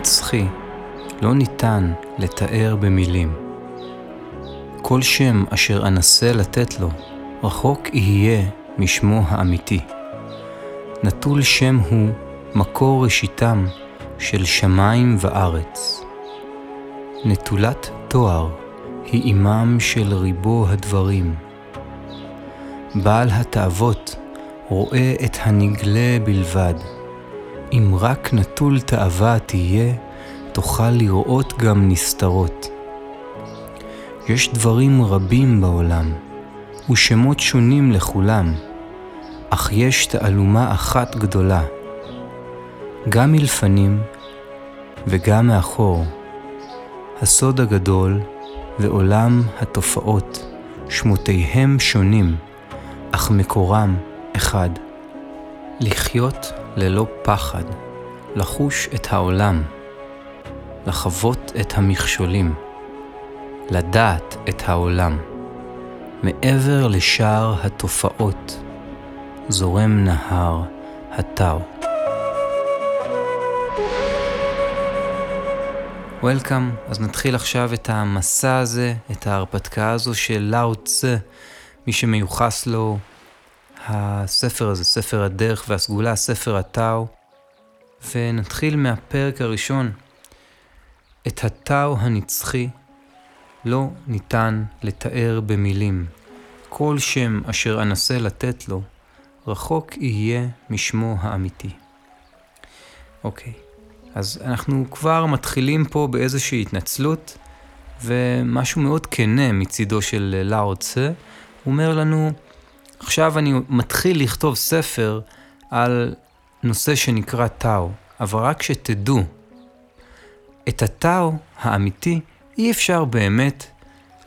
הנצחי לא ניתן לתאר במילים. כל שם אשר אנסה לתת לו, רחוק יהיה משמו האמיתי. נטול שם הוא מקור ראשיתם של שמיים וארץ. נטולת תואר היא אימם של ריבו הדברים. בעל התאוות רואה את הנגלה בלבד. אם רק נטול תאווה תהיה, תוכל לראות גם נסתרות. יש דברים רבים בעולם, ושמות שונים לכולם, אך יש תעלומה אחת גדולה, גם מלפנים וגם מאחור. הסוד הגדול ועולם התופעות, שמותיהם שונים, אך מקורם אחד. לחיות ללא פחד, לחוש את העולם, לחוות את המכשולים, לדעת את העולם. מעבר לשאר התופעות, זורם נהר הטאו. וולקאם, אז נתחיל עכשיו את המסע הזה, את ההרפתקה הזו של לאו צה, מי שמיוחס לו הספר הזה, ספר הדרך והסגולה, ספר הטאו, ונתחיל מהפרק הראשון. את הטאו הנצחי לא ניתן לתאר במילים. כל שם אשר אנסה לתת לו, רחוק יהיה משמו האמיתי. אוקיי, אז אנחנו כבר מתחילים פה באיזושהי התנצלות, ומשהו מאוד כנה מצידו של לאו צה, הוא אומר לנו, עכשיו אני מתחיל לכתוב ספר על נושא שנקרא טאו, אבל רק שתדעו, את הטאו האמיתי אי אפשר באמת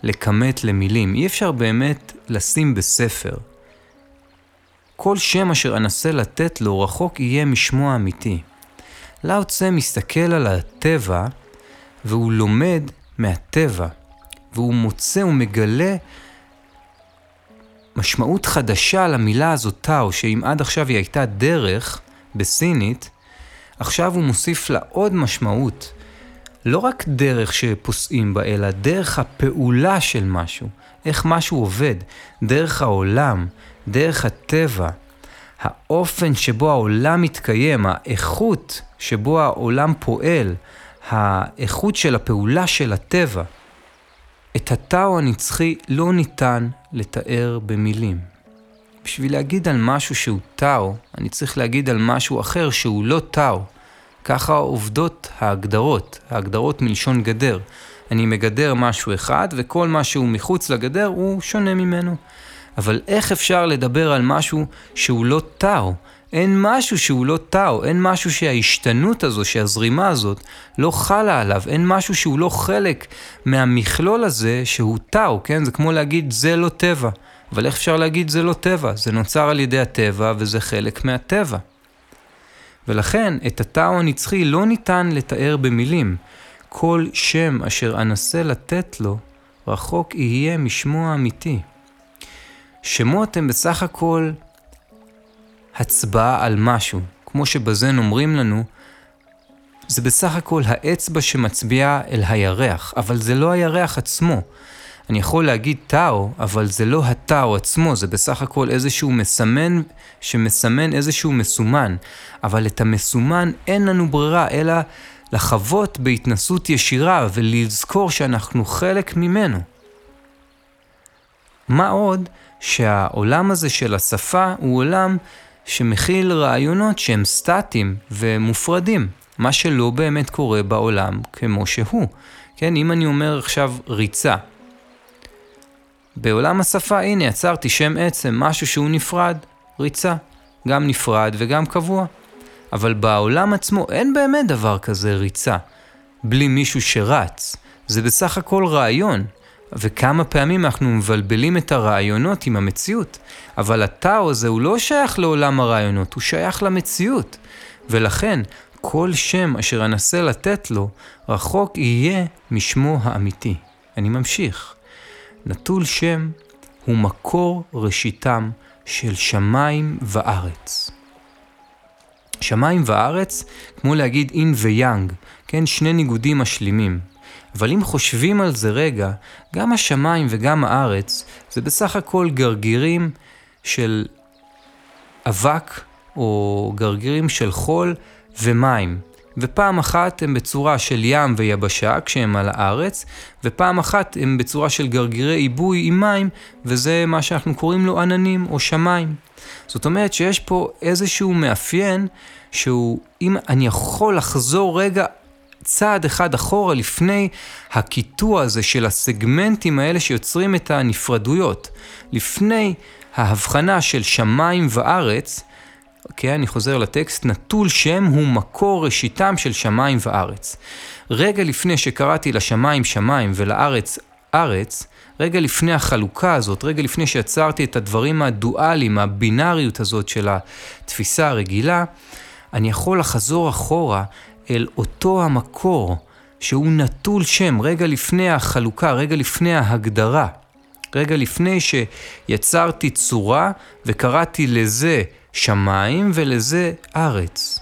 לכמת למילים, אי אפשר באמת לשים בספר. כל שם אשר אנסה לתת לו רחוק יהיה משמו האמיתי. לאו צה מסתכל על הטבע והוא לומד מהטבע, והוא מוצא ומגלה משמעות חדשה למילה הזאת טאו, שאם עד עכשיו היא הייתה דרך בסינית, עכשיו הוא מוסיף לה עוד משמעות. לא רק דרך שפוסעים בה, אלא דרך הפעולה של משהו, איך משהו עובד, דרך העולם, דרך הטבע, האופן שבו העולם מתקיים, האיכות שבו העולם פועל, האיכות של הפעולה של הטבע. את הטאו הנצחי לא ניתן לתאר במילים. בשביל להגיד על משהו שהוא טאו, אני צריך להגיד על משהו אחר שהוא לא טאו. ככה עובדות ההגדרות, ההגדרות מלשון גדר. אני מגדר משהו אחד, וכל מה שהוא מחוץ לגדר הוא שונה ממנו. אבל איך אפשר לדבר על משהו שהוא לא טאו? אין משהו שהוא לא טאו, אין משהו שההשתנות הזו, שהזרימה הזאת, לא חלה עליו, אין משהו שהוא לא חלק מהמכלול הזה שהוא טאו, כן? זה כמו להגיד זה לא טבע. אבל איך אפשר להגיד זה לא טבע? זה נוצר על ידי הטבע וזה חלק מהטבע. ולכן את הטאו הנצחי לא ניתן לתאר במילים. כל שם אשר אנסה לתת לו, רחוק יהיה משמו האמיתי. שמות הם בסך הכל הצבעה על משהו. כמו שבזן אומרים לנו, זה בסך הכל האצבע שמצביעה אל הירח, אבל זה לא הירח עצמו. אני יכול להגיד טאו, אבל זה לא הטאו עצמו, זה בסך הכל איזשהו מסמן שמסמן איזשהו מסומן. אבל את המסומן אין לנו ברירה, אלא לחוות בהתנסות ישירה ולזכור שאנחנו חלק ממנו. מה עוד שהעולם הזה של השפה הוא עולם שמכיל רעיונות שהם סטטיים ומופרדים, מה שלא באמת קורה בעולם כמו שהוא. כן, אם אני אומר עכשיו ריצה, בעולם השפה, הנה, יצרתי שם עצם, משהו שהוא נפרד, ריצה. גם נפרד וגם קבוע. אבל בעולם עצמו אין באמת דבר כזה ריצה, בלי מישהו שרץ. זה בסך הכל רעיון, וכמה פעמים אנחנו מבלבלים את הרעיונות עם המציאות. אבל הטאו הזה הוא לא שייך לעולם הרעיונות, הוא שייך למציאות. ולכן, כל שם אשר אנסה לתת לו, רחוק יהיה משמו האמיתי. אני ממשיך. נטול שם הוא מקור ראשיתם של שמיים וארץ. שמיים וארץ, כמו להגיד אין ויאנג, כן? שני ניגודים משלימים. אבל אם חושבים על זה רגע, גם השמיים וגם הארץ זה בסך הכל גרגירים של אבק או גרגירים של חול ומים. ופעם אחת הם בצורה של ים ויבשה כשהם על הארץ, ופעם אחת הם בצורה של גרגירי עיבוי עם מים, וזה מה שאנחנו קוראים לו עננים או שמיים. זאת אומרת שיש פה איזשהו מאפיין שהוא, אם אני יכול לחזור רגע צעד אחד אחורה לפני הקיטוע הזה של הסגמנטים האלה שיוצרים את הנפרדויות, לפני ההבחנה של שמיים וארץ, אוקיי, אני חוזר לטקסט, נטול שם הוא מקור ראשיתם של שמיים וארץ. רגע לפני שקראתי לשמיים שמיים ולארץ ארץ, רגע לפני החלוקה הזאת, רגע לפני שיצרתי את הדברים הדואליים, הבינאריות הזאת של התפיסה הרגילה, אני יכול לחזור אחורה אל אותו המקור שהוא נטול שם, רגע לפני החלוקה, רגע לפני ההגדרה, רגע לפני שיצרתי צורה וקראתי לזה שמיים ולזה ארץ.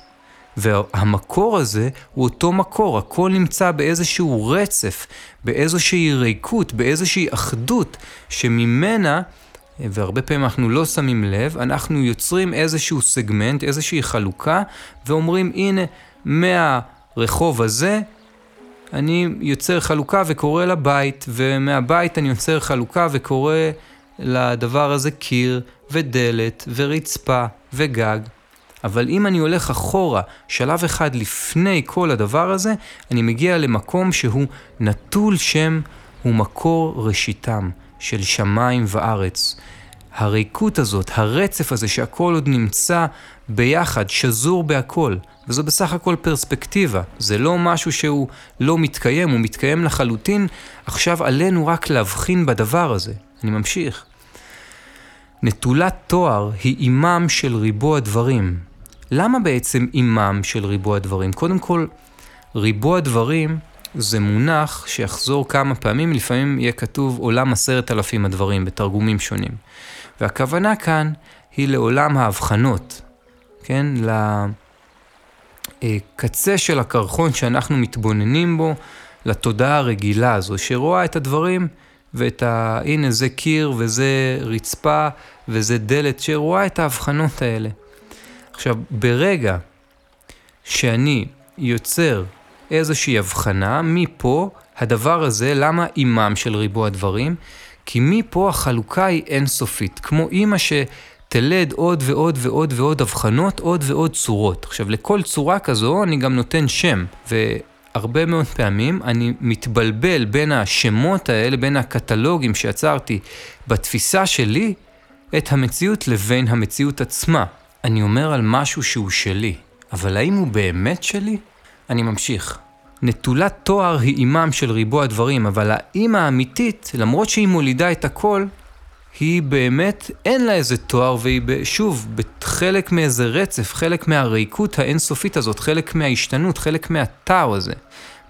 והמקור הזה הוא אותו מקור, הכל נמצא באיזשהו רצף, באיזושהי ריקות, באיזושהי אחדות, שממנה, והרבה פעמים אנחנו לא שמים לב, אנחנו יוצרים איזשהו סגמנט, איזושהי חלוקה, ואומרים הנה, מהרחוב הזה אני יוצר חלוקה וקורא לבית, ומהבית אני יוצר חלוקה וקורא לדבר הזה קיר ודלת ורצפה וגג. אבל אם אני הולך אחורה, שלב אחד לפני כל הדבר הזה, אני מגיע למקום שהוא נטול שם, הוא מקור ראשיתם של שמיים וארץ. הריקות הזאת, הרצף הזה שהכל עוד נמצא ביחד, שזור בהכל, וזו בסך הכל פרספקטיבה, זה לא משהו שהוא לא מתקיים, הוא מתקיים לחלוטין, עכשיו עלינו רק להבחין בדבר הזה. אני ממשיך. נטולת תואר היא אימם של ריבוע דברים. למה בעצם אימם של ריבוע דברים? קודם כל, ריבוע דברים זה מונח שיחזור כמה פעמים, לפעמים יהיה כתוב עולם עשרת אלפים הדברים בתרגומים שונים. והכוונה כאן היא לעולם ההבחנות, כן? לקצה של הקרחון שאנחנו מתבוננים בו, לתודעה הרגילה הזו, שרואה את הדברים ואת ה... הנה זה קיר וזה רצפה וזה דלת, שרואה את ההבחנות האלה. עכשיו, ברגע שאני יוצר איזושהי הבחנה, מפה הדבר הזה, למה אימם של ריבוע דברים? כי מפה החלוקה היא אינסופית, כמו אימא שתלד עוד ועוד ועוד ועוד הבחנות, עוד ועוד צורות. עכשיו, לכל צורה כזו אני גם נותן שם, והרבה מאוד פעמים אני מתבלבל בין השמות האלה, בין הקטלוגים שיצרתי בתפיסה שלי, את המציאות לבין המציאות עצמה. אני אומר על משהו שהוא שלי, אבל האם הוא באמת שלי? אני ממשיך. נטולת תואר היא אימם של ריבוע דברים, אבל האימא האמיתית, למרות שהיא מולידה את הכל, היא באמת, אין לה איזה תואר, והיא שוב, חלק מאיזה רצף, חלק מהריקות האינסופית הזאת, חלק מההשתנות, חלק מהתאו הזה.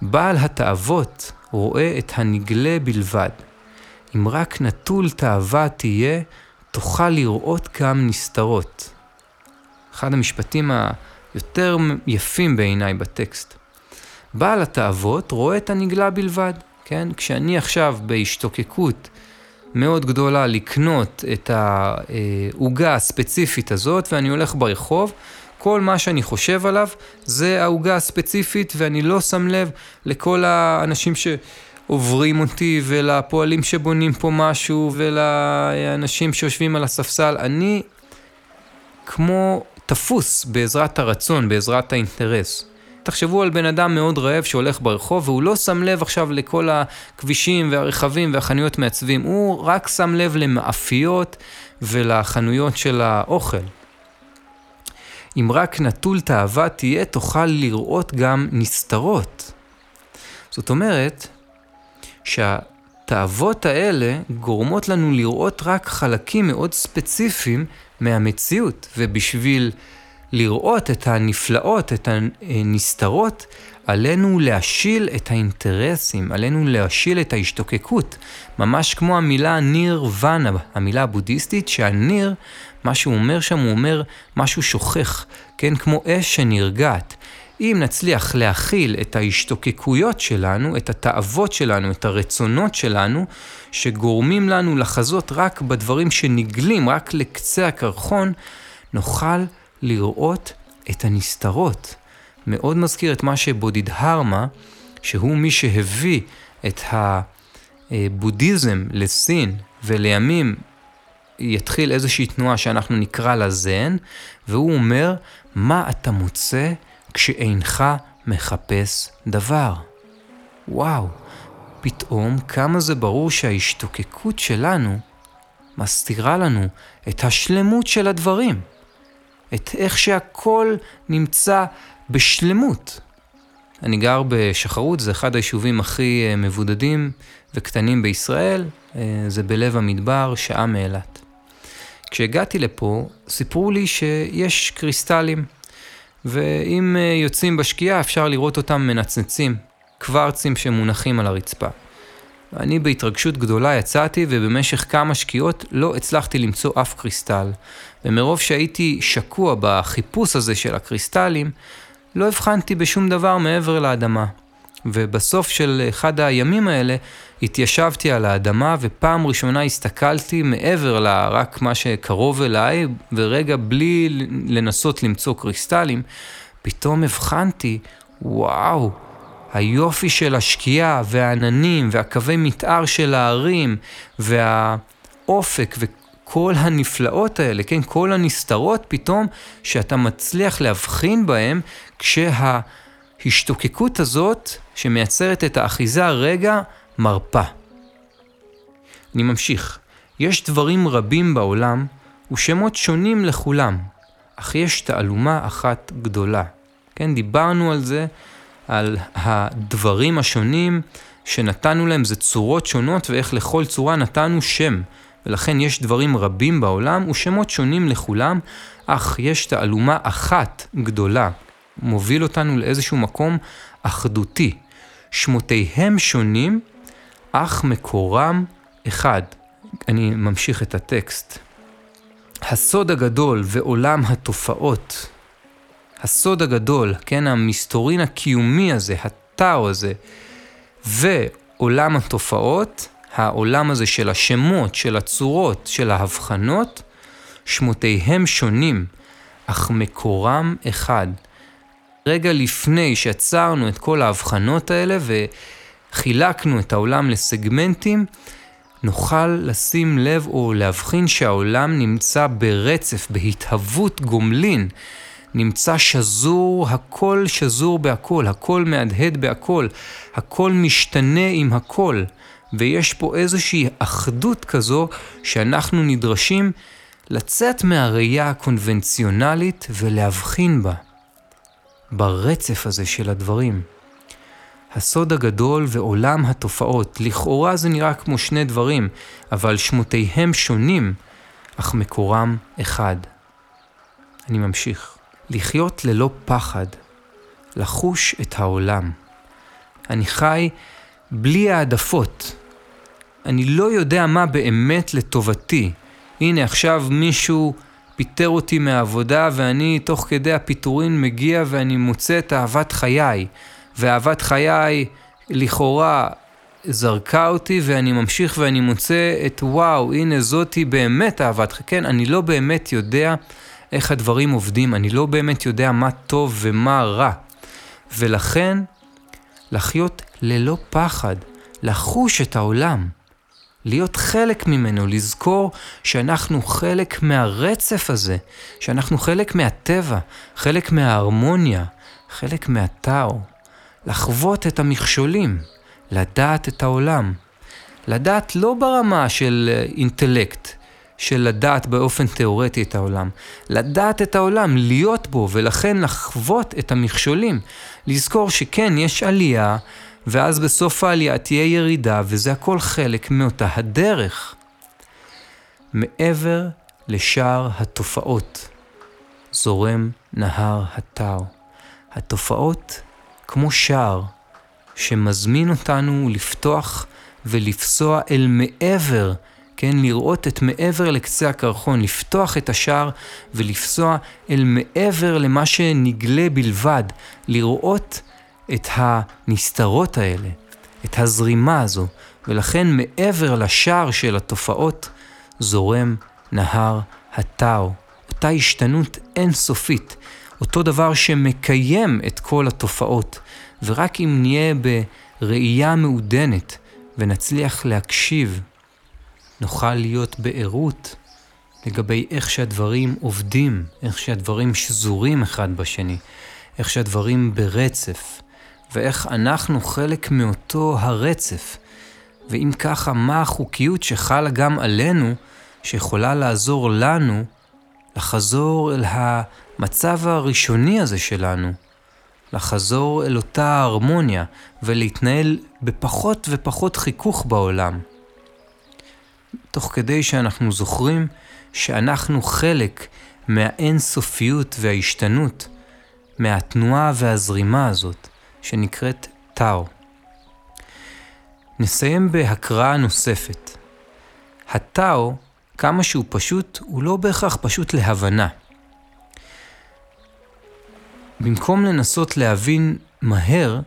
בעל התאוות רואה את הנגלה בלבד. אם רק נטול תאווה תהיה, תוכל לראות גם נסתרות. אחד המשפטים היותר יפים בעיניי בטקסט. בעל התאוות רואה את הנגלה בלבד, כן? כשאני עכשיו בהשתוקקות מאוד גדולה לקנות את העוגה הספציפית הזאת ואני הולך ברחוב, כל מה שאני חושב עליו זה העוגה הספציפית ואני לא שם לב לכל האנשים שעוברים אותי ולפועלים שבונים פה משהו ולאנשים שיושבים על הספסל. אני כמו תפוס בעזרת הרצון, בעזרת האינטרס. תחשבו על בן אדם מאוד רעב שהולך ברחוב והוא לא שם לב עכשיו לכל הכבישים והרכבים והחנויות מעצבים, הוא רק שם לב למאפיות ולחנויות של האוכל. אם רק נטול תאווה תהיה, תוכל לראות גם נסתרות. זאת אומרת, שהתאוות האלה גורמות לנו לראות רק חלקים מאוד ספציפיים מהמציאות, ובשביל לראות את הנפלאות, את הנסתרות, עלינו להשיל את האינטרסים, עלינו להשיל את ההשתוקקות. ממש כמו המילה ניר ונה, המילה הבודהיסטית, שהניר, מה שהוא אומר שם, הוא אומר משהו שוכח, כן? כמו אש שנרגעת. אם נצליח להכיל את ההשתוקקויות שלנו, את התאוות שלנו, את הרצונות שלנו, שגורמים לנו לחזות רק בדברים שנגלים, רק לקצה הקרחון, נוכל לראות את הנסתרות. מאוד מזכיר את מה שבודידהרמה, שהוא מי שהביא את הבודהיזם לסין, ולימים יתחיל איזושהי תנועה שאנחנו נקרא לה זן, והוא אומר, מה אתה מוצא כשאינך מחפש דבר? וואו, פתאום כמה זה ברור שההשתוקקות שלנו מסתירה לנו את השלמות של הדברים. את איך שהכל נמצא בשלמות. אני גר בשחרות, זה אחד היישובים הכי אה, מבודדים וקטנים בישראל, אה, זה בלב המדבר, שעה מאילת. כשהגעתי לפה, סיפרו לי שיש קריסטלים, ואם אה, יוצאים בשקיעה אפשר לראות אותם מנצנצים, קוורצים שמונחים על הרצפה. אני בהתרגשות גדולה יצאתי ובמשך כמה שקיעות לא הצלחתי למצוא אף קריסטל. ומרוב שהייתי שקוע בחיפוש הזה של הקריסטלים, לא הבחנתי בשום דבר מעבר לאדמה. ובסוף של אחד הימים האלה התיישבתי על האדמה ופעם ראשונה הסתכלתי מעבר לרק מה שקרוב אליי, ורגע בלי לנסות למצוא קריסטלים, פתאום הבחנתי, וואו, היופי של השקיעה והעננים והקווי מתאר של ההרים והאופק וכל הנפלאות האלה, כן, כל הנסתרות פתאום שאתה מצליח להבחין בהם כשההשתוקקות הזאת שמייצרת את האחיזה רגע מרפה. אני ממשיך. יש דברים רבים בעולם ושמות שונים לכולם, אך יש תעלומה אחת גדולה. כן, דיברנו על זה על הדברים השונים שנתנו להם, זה צורות שונות ואיך לכל צורה נתנו שם. ולכן יש דברים רבים בעולם ושמות שונים לכולם, אך יש תעלומה אחת גדולה. מוביל אותנו לאיזשהו מקום אחדותי. שמותיהם שונים, אך מקורם אחד. אני ממשיך את הטקסט. הסוד הגדול ועולם התופעות הסוד הגדול, כן, המסתורין הקיומי הזה, הטאו הזה, ועולם התופעות, העולם הזה של השמות, של הצורות, של ההבחנות, שמותיהם שונים, אך מקורם אחד. רגע לפני שעצרנו את כל ההבחנות האלה וחילקנו את העולם לסגמנטים, נוכל לשים לב או להבחין שהעולם נמצא ברצף, בהתהוות גומלין נמצא שזור, הכל שזור בהכל, הכל מהדהד בהכל, הכל משתנה עם הכל, ויש פה איזושהי אחדות כזו שאנחנו נדרשים לצאת מהראייה הקונבנציונלית ולהבחין בה, ברצף הזה של הדברים. הסוד הגדול ועולם התופעות, לכאורה זה נראה כמו שני דברים, אבל שמותיהם שונים, אך מקורם אחד. אני ממשיך. לחיות ללא פחד, לחוש את העולם. אני חי בלי העדפות. אני לא יודע מה באמת לטובתי. הנה עכשיו מישהו פיטר אותי מהעבודה ואני תוך כדי הפיטורין מגיע ואני מוצא את אהבת חיי. ואהבת חיי לכאורה זרקה אותי ואני ממשיך ואני מוצא את וואו, הנה זאתי באמת אהבת חיי. כן, אני לא באמת יודע איך הדברים עובדים, אני לא באמת יודע מה טוב ומה רע. ולכן, לחיות ללא פחד, לחוש את העולם, להיות חלק ממנו, לזכור שאנחנו חלק מהרצף הזה, שאנחנו חלק מהטבע, חלק מההרמוניה, חלק מהטאו, לחוות את המכשולים, לדעת את העולם. לדעת לא ברמה של אה, אינטלקט, של לדעת באופן תיאורטי את העולם. לדעת את העולם, להיות בו, ולכן לחוות את המכשולים. לזכור שכן, יש עלייה, ואז בסוף העלייה תהיה ירידה, וזה הכל חלק מאותה הדרך. מעבר לשאר התופעות. זורם נהר הטאו. התופעות כמו שער שמזמין אותנו לפתוח ולפסוע אל מעבר, כן, לראות את מעבר לקצה הקרחון, לפתוח את השער ולפסוע אל מעבר למה שנגלה בלבד, לראות את הנסתרות האלה, את הזרימה הזו, ולכן מעבר לשער של התופעות זורם נהר הטאו, אותה השתנות אינסופית, אותו דבר שמקיים את כל התופעות, ורק אם נהיה בראייה מעודנת ונצליח להקשיב, נוכל להיות בערות לגבי איך שהדברים עובדים, איך שהדברים שזורים אחד בשני, איך שהדברים ברצף, ואיך אנחנו חלק מאותו הרצף. ואם ככה, מה החוקיות שחלה גם עלינו, שיכולה לעזור לנו לחזור אל המצב הראשוני הזה שלנו, לחזור אל אותה הרמוניה ולהתנהל בפחות ופחות חיכוך בעולם. תוך כדי שאנחנו זוכרים שאנחנו חלק מהאינסופיות וההשתנות, מהתנועה והזרימה הזאת, שנקראת טאו. נסיים בהקראה נוספת. הטאו, כמה שהוא פשוט, הוא לא בהכרח פשוט להבנה. במקום לנסות להבין מהר,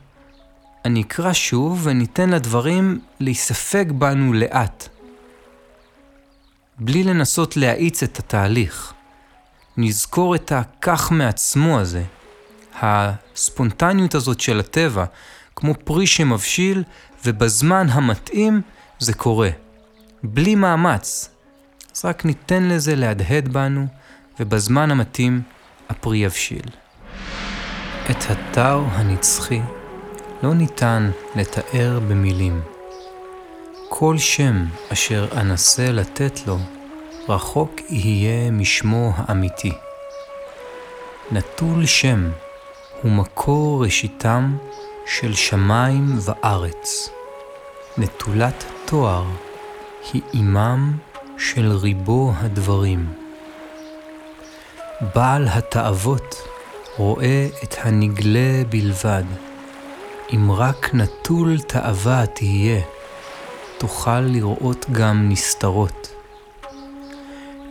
אני אקרא שוב וניתן לדברים להיספג בנו לאט. בלי לנסות להאיץ את התהליך. נזכור את הכך מעצמו הזה, הספונטניות הזאת של הטבע, כמו פרי שמבשיל ובזמן המתאים זה קורה. בלי מאמץ. אז רק ניתן לזה להדהד בנו, ובזמן המתאים הפרי יבשיל. את הטאו הנצחי לא ניתן לתאר במילים. כל שם אשר אנסה לתת לו, רחוק יהיה משמו האמיתי. נטול שם הוא מקור ראשיתם של שמיים וארץ. נטולת תואר היא אימם של ריבו הדברים. בעל התאוות רואה את הנגלה בלבד. אם רק נטול תאווה תהיה, תוכל לראות גם נסתרות.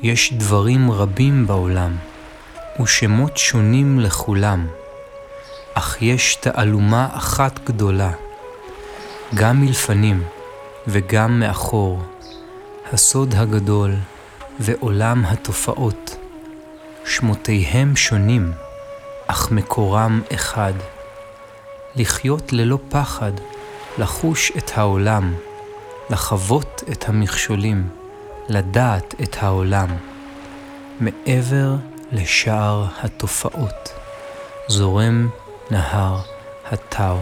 יש דברים רבים בעולם, ושמות שונים לכולם, אך יש תעלומה אחת גדולה, גם מלפנים וגם מאחור, הסוד הגדול ועולם התופעות. שמותיהם שונים, אך מקורם אחד. לחיות ללא פחד, לחוש את העולם, לחוות את המכשולים, לדעת את העולם. מעבר לשער התופעות, זורם נהר הטאו.